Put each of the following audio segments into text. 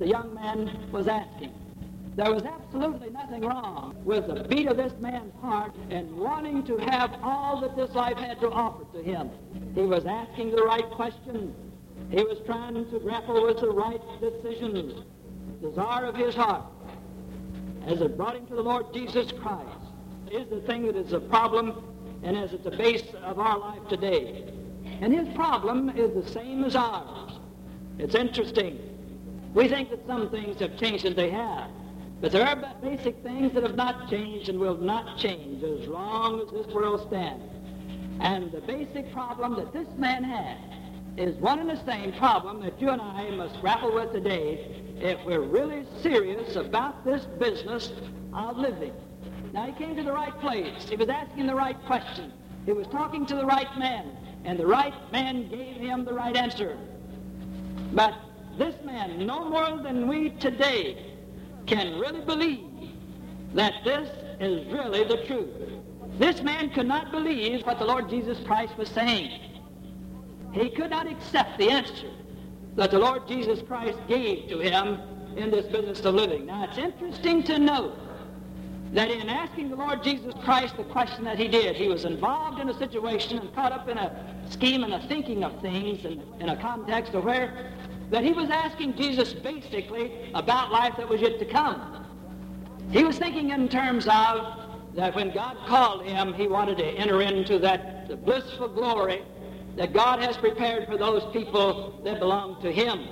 the young man was asking. There was absolutely nothing wrong with the beat of this man's heart and wanting to have all that this life had to offer to him. He was asking the right questions. He was trying to grapple with the right decision. Desire of his heart, as it brought him to the Lord Jesus Christ, is the thing that is a problem and is at the base of our life today. And his problem is the same as ours. It's interesting. We think that some things have changed, and they have. But there are basic things that have not changed and will not change as long as this world stands. And the basic problem that this man had is one and the same problem that you and I must grapple with today if we're really serious about this business of living. Now, he came to the right place. He was asking the right question. He was talking to the right man, and the right man gave him the right answer. But this man, no more than we today, can really believe that this is really the truth. This man could not believe what the Lord Jesus Christ was saying. He could not accept the answer that the Lord Jesus Christ gave to him in this business of living. Now, it's interesting to note that in asking the Lord Jesus Christ the question that he did, he was involved in a situation and caught up in a scheme and a thinking of things and in a context of where that he was asking Jesus basically about life that was yet to come. He was thinking in terms of that when God called him, he wanted to enter into that blissful glory that God has prepared for those people that belong to him.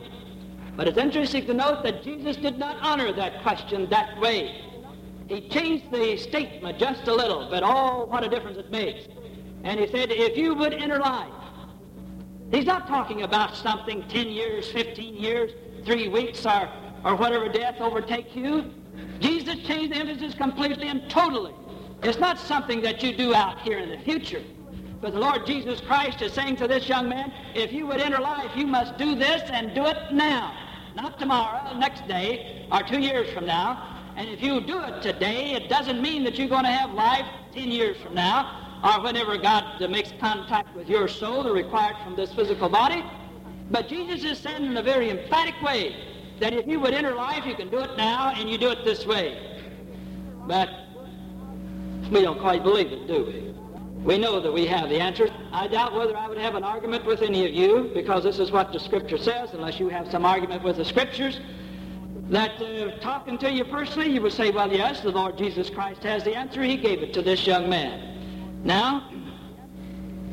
But it's interesting to note that Jesus did not honor that question that way. He changed the statement just a little, but oh, what a difference it makes. And he said, if you would enter life, he's not talking about something 10 years, 15 years, three weeks, or, or whatever death overtakes you. Jesus changed the emphasis completely and totally. It's not something that you do out here in the future. But the Lord Jesus Christ is saying to this young man, if you would enter life, you must do this and do it now. Not tomorrow, next day, or two years from now. And if you do it today, it doesn't mean that you're going to have life 10 years from now or whenever God makes contact with your soul, the required from this physical body. But Jesus is saying in a very emphatic way that if you would enter life, you can do it now and you do it this way. But we don't quite believe it, do we? We know that we have the answer. I doubt whether I would have an argument with any of you because this is what the Scripture says, unless you have some argument with the Scriptures that uh, talking to you personally, you would say, well, yes, the Lord Jesus Christ has the answer. He gave it to this young man. Now,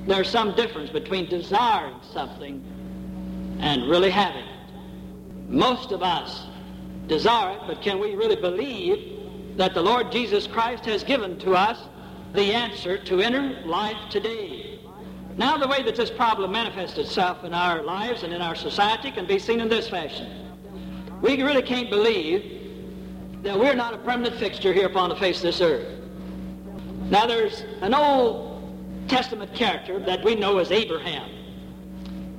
there's some difference between desiring something and really having it. Most of us desire it, but can we really believe that the Lord Jesus Christ has given to us the answer to enter life today? Now, the way that this problem manifests itself in our lives and in our society can be seen in this fashion. We really can't believe that we're not a permanent fixture here upon the face of this earth. Now, there's an Old Testament character that we know as Abraham.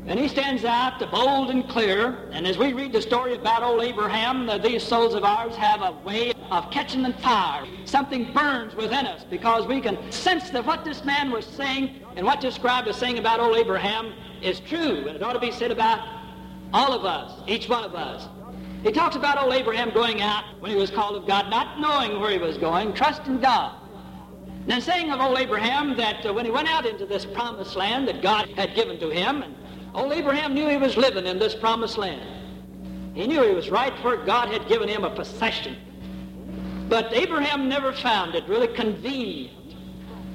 And he stands out bold and clear. And as we read the story about old Abraham, these souls of ours have a way of catching the fire. Something burns within us because we can sense that what this man was saying and what this scribe was saying about old Abraham is true. And it ought to be said about all of us, each one of us. He talks about old Abraham going out when he was called of God, not knowing where he was going, trusting God. And saying of old Abraham that uh, when he went out into this promised land that God had given to him, and old Abraham knew he was living in this promised land. He knew he was right where God had given him a possession. But Abraham never found it really convenient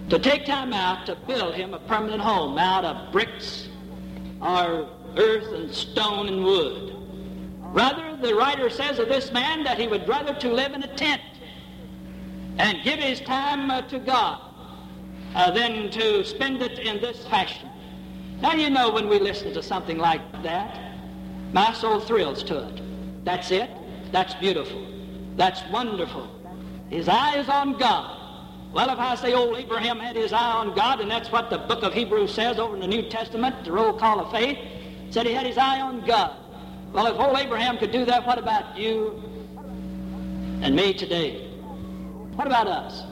to take time out to build him a permanent home out of bricks or earth and stone and wood. Rather, the writer says of this man that he would rather to live in a tent and give his time uh, to God uh, than to spend it in this fashion. Now, you know, when we listen to something like that, my soul thrills to it. That's it. That's beautiful. That's wonderful. His eye is on God. Well, if I say old Abraham had his eye on God, and that's what the book of Hebrews says over in the New Testament, the roll call of faith, said he had his eye on God. Well, if old Abraham could do that, what about you and me today? What about us?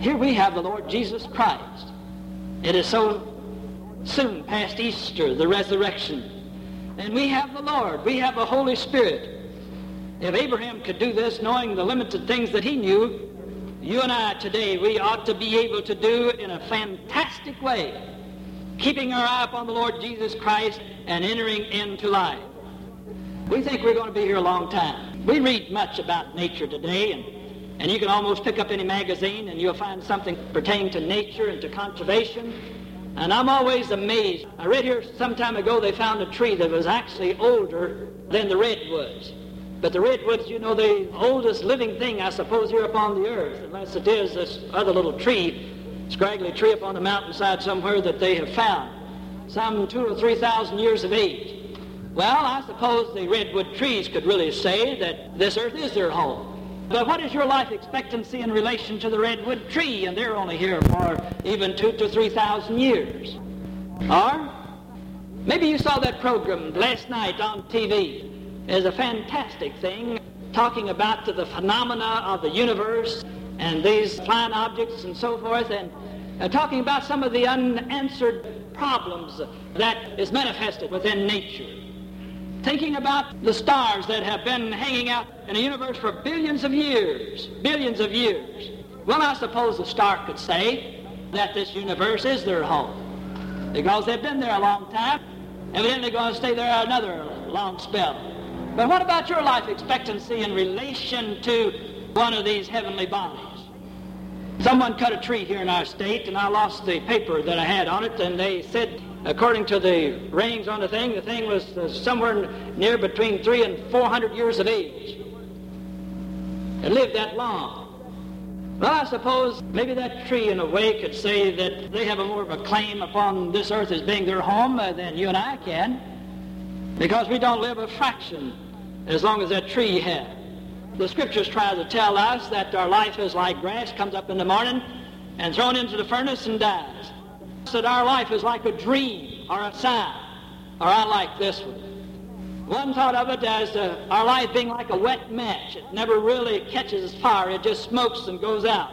Here we have the Lord Jesus Christ. It is so soon past Easter, the resurrection. And we have the Lord. We have the Holy Spirit. If Abraham could do this, knowing the limited things that he knew, you and I today, we ought to be able to do in a fantastic way, keeping our eye upon the Lord Jesus Christ and entering into life. We think we're going to be here a long time. We read much about nature today, and, and you can almost pick up any magazine and you'll find something pertaining to nature and to conservation. And I'm always amazed. I read here some time ago they found a tree that was actually older than the redwoods. But the redwoods, you know, the oldest living thing, I suppose, here upon the earth, unless it is this other little tree, scraggly tree up on the mountainside somewhere that they have found, some two or three thousand years of age. Well, I suppose the redwood trees could really say that this earth is their home. But what is your life expectancy in relation to the redwood tree? And they're only here for even two to three thousand years. Or maybe you saw that program last night on TV is a fantastic thing, talking about the phenomena of the universe and these flying objects and so forth, and uh, talking about some of the unanswered problems that is manifested within nature. Thinking about the stars that have been hanging out in the universe for billions of years, billions of years. Well, I suppose a star could say that this universe is their home because they've been there a long time. Evidently going to stay there another long spell. But what about your life expectancy in relation to one of these heavenly bodies? Someone cut a tree here in our state, and I lost the paper that I had on it, and they said, according to the ratings on the thing, the thing was uh, somewhere near between three and four hundred years of age. It lived that long. Well, I suppose maybe that tree, in a way, could say that they have a more of a claim upon this earth as being their home uh, than you and I can. Because we don't live a fraction as long as that tree has. The scriptures try to tell us that our life is like grass, comes up in the morning and thrown into the furnace and dies. That our life is like a dream or a sign, or I like this one. One thought of it as uh, our life being like a wet match. It never really catches fire. It just smokes and goes out.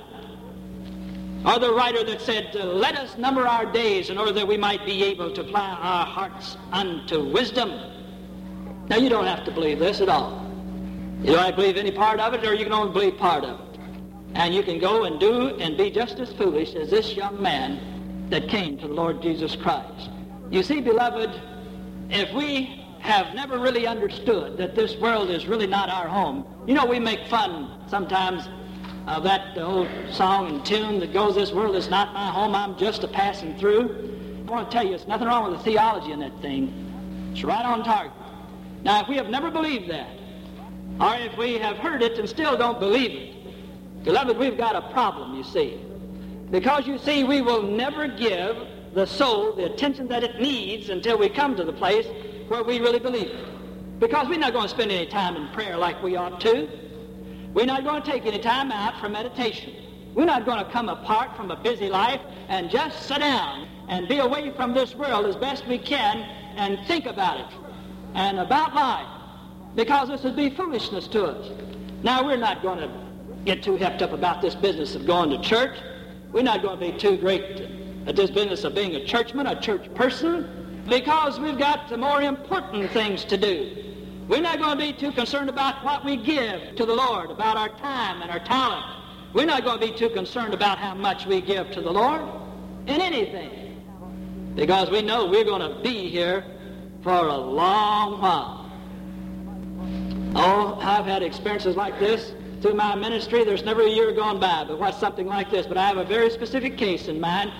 Or the writer that said, uh, Let us number our days in order that we might be able to apply our hearts unto wisdom. Now, you don't have to believe this at all. You don't have to believe any part of it, or you can only believe part of it. And you can go and do and be just as foolish as this young man that came to the Lord Jesus Christ. You see, beloved, if we have never really understood that this world is really not our home, you know, we make fun sometimes of that old song and tune that goes, This world is not my home, I'm just a passing through. I want to tell you, there's nothing wrong with the theology in that thing. It's right on target. Now, if we have never believed that, or if we have heard it and still don't believe it, beloved, we've got a problem, you see. Because you see, we will never give the soul the attention that it needs until we come to the place where we really believe. Because we're not going to spend any time in prayer like we ought to. We're not going to take any time out for meditation. We're not going to come apart from a busy life and just sit down and be away from this world as best we can and think about it and about life because this would be foolishness to us. Now, we're not going to get too hepped up about this business of going to church. We're not going to be too great at this business of being a churchman, a church person, because we've got the more important things to do. We're not going to be too concerned about what we give to the Lord, about our time and our talent. We're not going to be too concerned about how much we give to the Lord in anything, because we know we're going to be here for a long while. Oh, I've had experiences like this through my ministry. There's never a year gone by but what's something like this. But I have a very specific case in mind.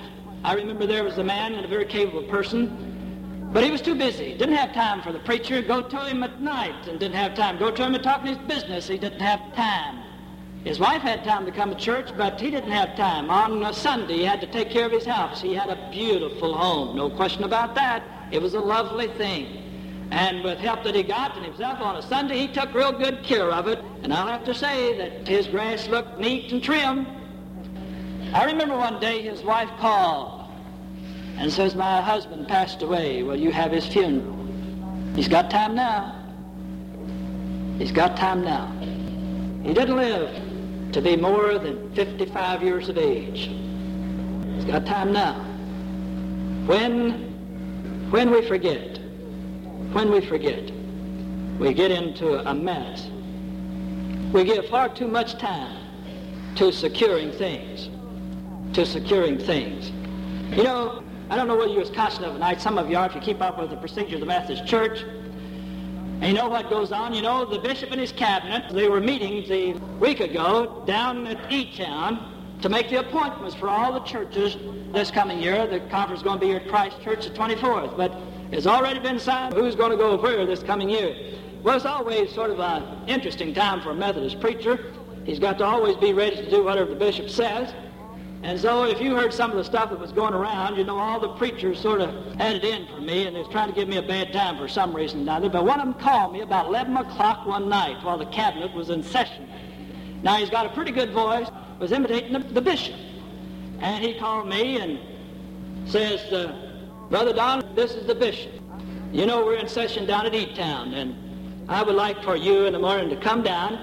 I remember there was a man and a very capable person, but he was too busy. Didn't have time for the preacher. Go to him at night and didn't have time. Go to him and talk to his business. He didn't have time. His wife had time to come to church, but he didn't have time. On a Sunday, he had to take care of his house. He had a beautiful home, no question about that. It was a lovely thing. And with help that he got and himself on a Sunday, he took real good care of it. And I'll have to say that his grass looked neat and trim. I remember one day his wife called and says, my husband passed away. Will you have his funeral? He's got time now. He's got time now. He didn't live to be more than 55 years of age. He's got time now. When, when we forget, when we forget, we get into a mess. We give far too much time to securing things, to securing things. You know, I don't know whether you're as conscious of it tonight. Some of you are if you keep up with the procedure of the Methodist Church. And you know what goes on? You know, the bishop and his cabinet, they were meeting a week ago down at E-Town to make the appointments for all the churches this coming year. The conference is going to be here at Christ Church the 24th. But it's already been signed who's going to go where this coming year. Well, it's always sort of an interesting time for a Methodist preacher. He's got to always be ready to do whatever the bishop says. And so if you heard some of the stuff that was going around, you know, all the preachers sort of had it in for me, and they was trying to give me a bad time for some reason or another. But one of them called me about 11 o'clock one night while the cabinet was in session. Now, he's got a pretty good voice, was imitating the, the bishop. And he called me and says, uh, Brother Don, this is the bishop. You know, we're in session down at E-Town, and I would like for you in the morning to come down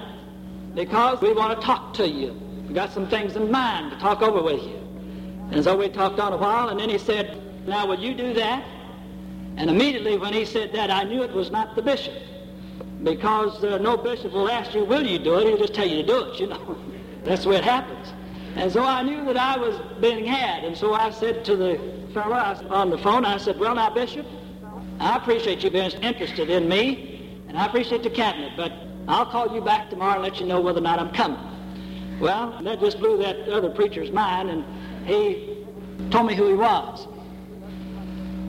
because we want to talk to you. We got some things in mind to talk over with you. And so we talked on a while, and then he said, Now, will you do that? And immediately when he said that, I knew it was not the bishop. Because uh, no bishop will ask you, Will you do it? He'll just tell you to do it, you know. That's the way it happens. And so I knew that I was being had. And so I said to the fellow on the phone, I said, Well, now, Bishop, I appreciate you being interested in me, and I appreciate the cabinet, but I'll call you back tomorrow and let you know whether or not I'm coming. Well, that just blew that other preacher's mind, and he told me who he was.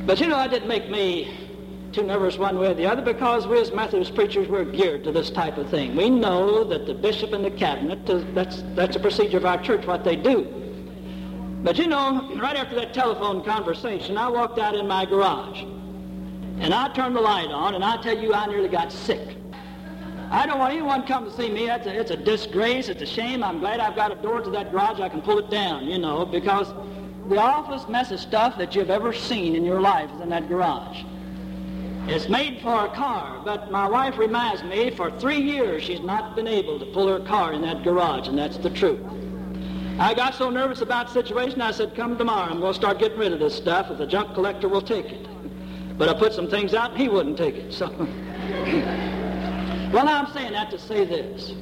But you know, that didn't make me too nervous one way or the other because we as Methodist preachers we're geared to this type of thing. We know that the bishop and the cabinet, uh, that's, that's a procedure of our church, what they do. But you know, right after that telephone conversation, I walked out in my garage. And I turned the light on, and I tell you, I nearly got sick. I don't want anyone to come to see me. It's a, it's a disgrace. It's a shame. I'm glad I've got a door to that garage. I can pull it down, you know, because the awfulest mess of stuff that you've ever seen in your life is in that garage. It's made for a car, but my wife reminds me for three years she's not been able to pull her car in that garage, and that's the truth. I got so nervous about the situation, I said, come tomorrow, I'm going to start getting rid of this stuff, if the junk collector will take it. But I put some things out, and he wouldn't take it, so... Well, I'm saying that to say this.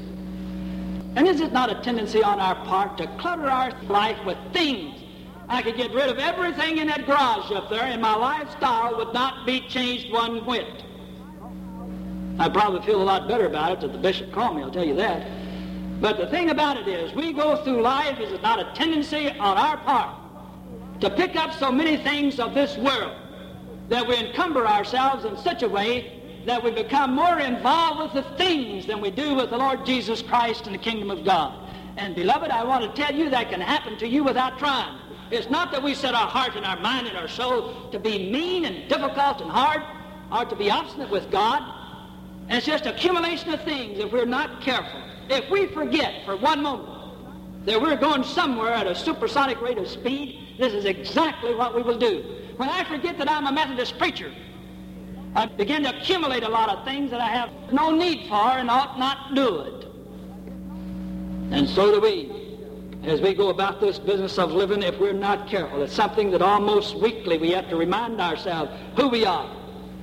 And is it not a tendency on our part to clutter our life with things? I could get rid of everything in that garage up there, and my lifestyle would not be changed one whit. I probably feel a lot better about it that the bishop called me, I'll tell you that. But the thing about it is, we go through life, is it not a tendency on our part to pick up so many things of this world that we encumber ourselves in such a way that we become more involved with the things than we do with the Lord Jesus Christ and the kingdom of God. And beloved, I want to tell you that can happen to you without trying. It's not that we set our heart and our mind and our soul to be mean and difficult and hard or to be obstinate with God. It's just accumulation of things if we're not careful. If we forget for one moment that we're going somewhere at a supersonic rate of speed, this is exactly what we will do. When I forget that I'm a Methodist preacher, I begin to accumulate a lot of things that I have no need for and ought not do it. And so do we. As we go about this business of living, if we're not careful, it's something that almost weekly we have to remind ourselves who we are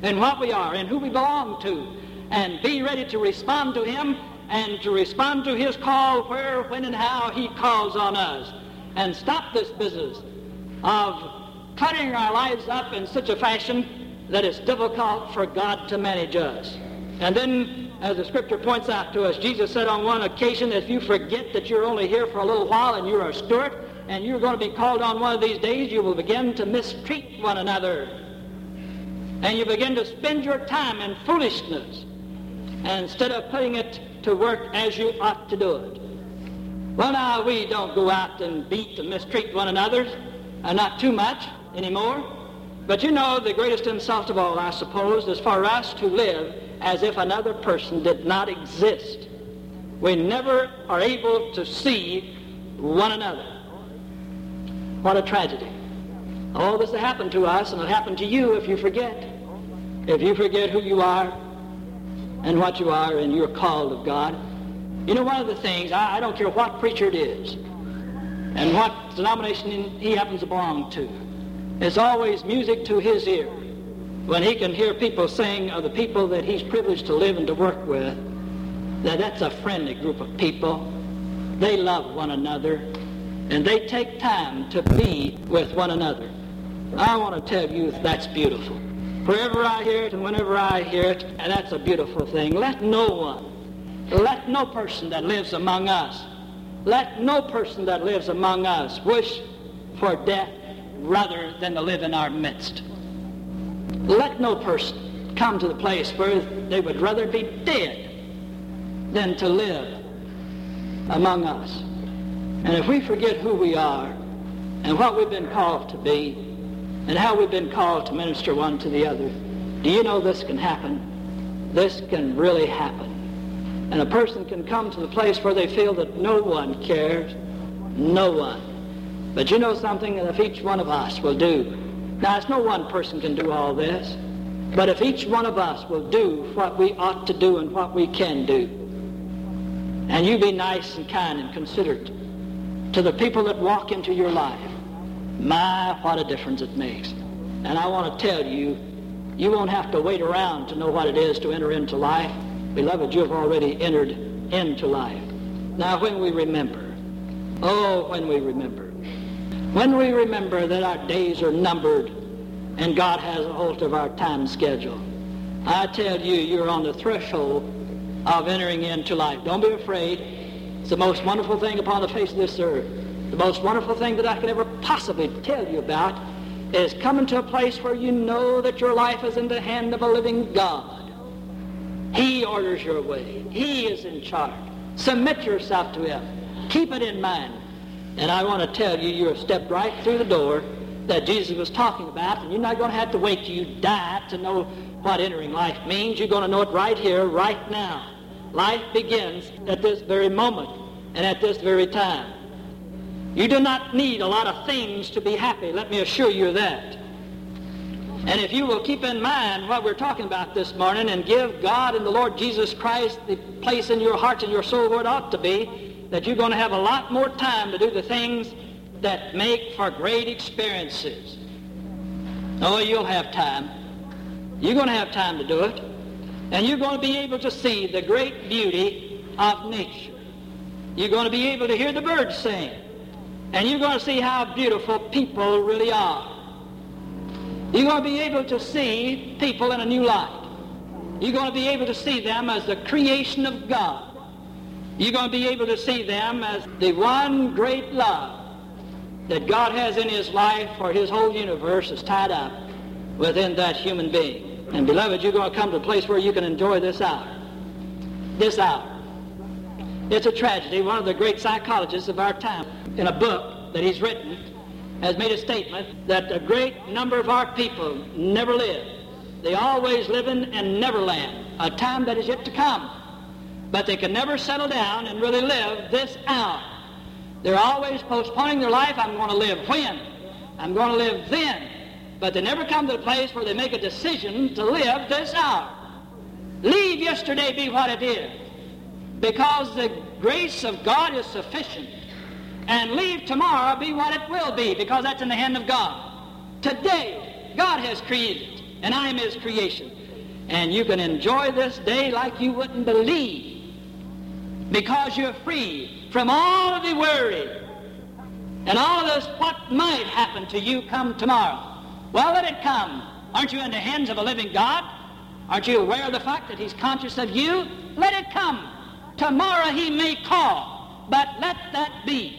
and what we are and who we belong to and be ready to respond to him and to respond to his call where, when, and how he calls on us. And stop this business of cutting our lives up in such a fashion that it's difficult for God to manage us. And then, as the scripture points out to us, Jesus said on one occasion, if you forget that you're only here for a little while and you're a steward, and you're going to be called on one of these days, you will begin to mistreat one another. And you begin to spend your time in foolishness instead of putting it to work as you ought to do it. Well, now, we don't go out and beat and mistreat one another, uh, not too much anymore. But you know, the greatest insult of all, I suppose, is for us to live as if another person did not exist. We never are able to see one another. What a tragedy. All this will happen to us, and it'll happen to you if you forget. If you forget who you are and what you are and you're called of God. You know, one of the things, I, I don't care what preacher it is and what denomination he happens to belong to, it's always music to his ear when he can hear people sing of the people that he's privileged to live and to work with, that that's a friendly group of people. They love one another, and they take time to be with one another. I want to tell you that's beautiful. Wherever I hear it and whenever I hear it, and that's a beautiful thing. Let no one, let no person that lives among us, let no person that lives among us wish for death rather than to live in our midst. Let no person come to the place where they would rather be dead than to live among us. And if we forget who we are and what we've been called to be and how we've been called to minister one to the other, do you know this can happen? This can really happen. And a person can come to the place where they feel that no one cares, no one. But you know something that if each one of us will do now, it's no one person can do all this, but if each one of us will do what we ought to do and what we can do, and you be nice and kind and considerate to the people that walk into your life, my, what a difference it makes. And I want to tell you, you won't have to wait around to know what it is to enter into life. Beloved, you have already entered into life. Now, when we remember, oh, when we remember, when we remember that our days are numbered and God has a hold of our time schedule, I tell you, you're on the threshold of entering into life. Don't be afraid. It's the most wonderful thing upon the face of this earth. The most wonderful thing that I can ever possibly tell you about is coming to a place where you know that your life is in the hand of a living God. He orders your way. He is in charge. Submit yourself to Him. Keep it in mind. And I want to tell you, you have stepped right through the door that Jesus was talking about, and you're not going to have to wait till you die to know what entering life means. You're going to know it right here, right now. Life begins at this very moment and at this very time. You do not need a lot of things to be happy, let me assure you of that. And if you will keep in mind what we're talking about this morning and give God and the Lord Jesus Christ the place in your heart and your soul where it ought to be, that you're going to have a lot more time to do the things that make for great experiences. Oh, you'll have time. You're going to have time to do it. And you're going to be able to see the great beauty of nature. You're going to be able to hear the birds sing. And you're going to see how beautiful people really are. You're going to be able to see people in a new light. You're going to be able to see them as the creation of God. You're going to be able to see them as the one great love that God has in his life for his whole universe is tied up within that human being. And beloved, you're going to come to a place where you can enjoy this hour. This hour. It's a tragedy. One of the great psychologists of our time, in a book that he's written, has made a statement that a great number of our people never live. They always live in and Neverland, a time that is yet to come but they can never settle down and really live this hour. They're always postponing their life. I'm going to live when? I'm going to live then. But they never come to the place where they make a decision to live this hour. Leave yesterday be what it is, because the grace of God is sufficient. And leave tomorrow be what it will be, because that's in the hand of God. Today, God has created, and I am His creation. And you can enjoy this day like you wouldn't believe because you're free from all of the worry and all of this what might happen to you come tomorrow. Well, let it come. Aren't you in the hands of a living God? Aren't you aware of the fact that he's conscious of you? Let it come. Tomorrow he may call, but let that be.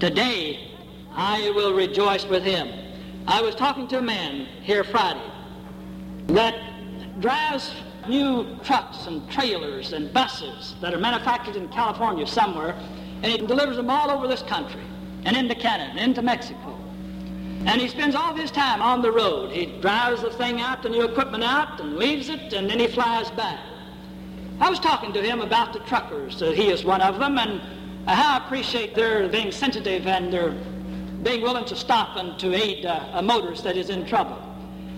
Today I will rejoice with him. I was talking to a man here Friday that drives new trucks and trailers and buses that are manufactured in California somewhere, and he delivers them all over this country and into Canada and into Mexico. And he spends all his time on the road. He drives the thing out, the new equipment out, and leaves it, and then he flies back. I was talking to him about the truckers. Uh, he is one of them, and how I appreciate their being sensitive and their being willing to stop and to aid uh, a motorist that is in trouble.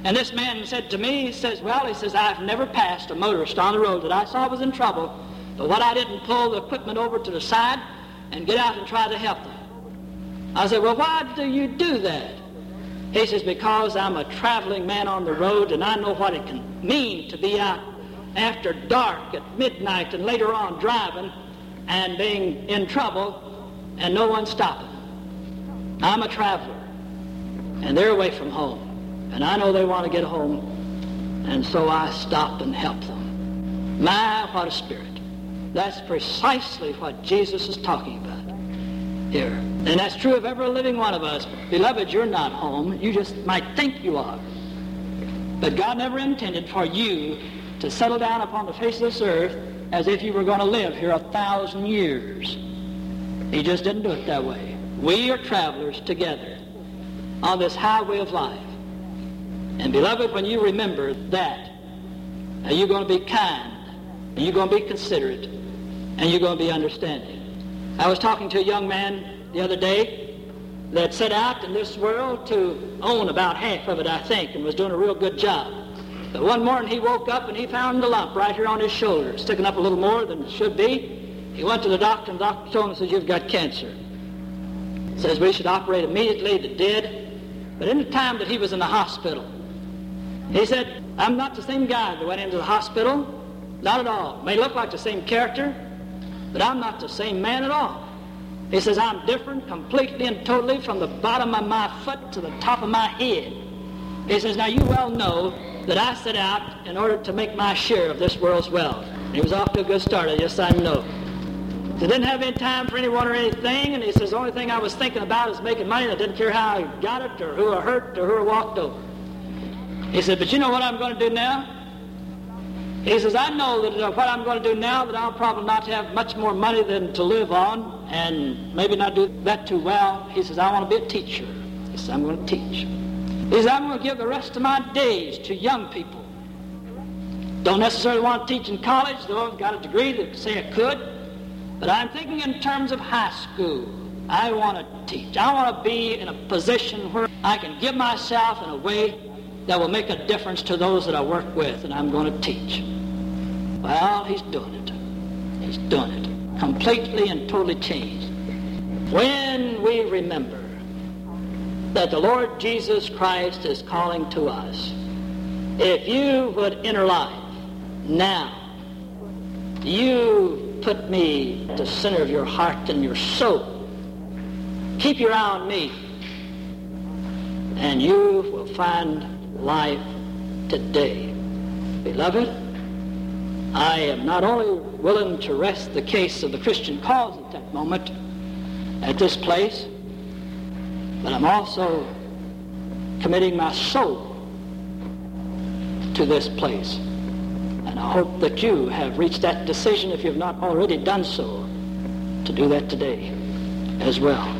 And this man said to me, he says, well, he says, I've never passed a motorist on the road that I saw was in trouble, but what I didn't pull the equipment over to the side and get out and try to help them. I said, well, why do you do that? He says, because I'm a traveling man on the road and I know what it can mean to be out after dark at midnight and later on driving and being in trouble and no one stopping. I'm a traveler and they're away from home and I know they want to get home and so I stop and help them. My, what a spirit. That's precisely what Jesus is talking about here. And that's true of every living one of us. Beloved, you're not home. You just might think you are. But God never intended for you to settle down upon the face of this earth as if you were going to live here a thousand years. He just didn't do it that way. We are travelers together on this highway of life. And beloved, when you remember that, you're going to be kind, and you're going to be considerate, and you're going to be understanding. I was talking to a young man the other day that set out in this world to own about half of it, I think, and was doing a real good job. But one morning he woke up and he found a lump right here on his shoulder, sticking up a little more than it should be. He went to the doctor, and the doctor told him, says, you've got cancer. Says we should operate immediately. They did. But in the time that he was in the hospital, he said, I'm not the same guy that went into the hospital. Not at all. May look like the same character, but I'm not the same man at all. He says, I'm different completely and totally from the bottom of my foot to the top of my head. He says, now you well know that I set out in order to make my share of this world's wealth. He was off to a good start, yes, I know. He didn't have any time for anyone or anything, and he says, the only thing I was thinking about is making money, and I didn't care how I got it, or who I hurt, or who I walked over. He said, but you know what I'm going to do now? He says, I know that uh, what I'm going to do now, that I'll probably not have much more money than to live on and maybe not do that too well. He says, I want to be a teacher. He says, I'm going to teach. He says, I'm going to give the rest of my days to young people. Don't necessarily want to teach in college, though I've got a degree that say I could. But I'm thinking in terms of high school. I want to teach. I want to be in a position where I can give myself in a way that will make a difference to those that I work with, and I'm going to teach. Well, he's doing it. He's doing it. Completely and totally changed. When we remember that the Lord Jesus Christ is calling to us, if you would enter life now, you put me at the center of your heart and your soul. Keep your eye on me, and you will find life today. Beloved, I am not only willing to rest the case of the Christian cause at that moment, at this place, but I'm also committing my soul to this place. And I hope that you have reached that decision, if you've not already done so, to do that today as well.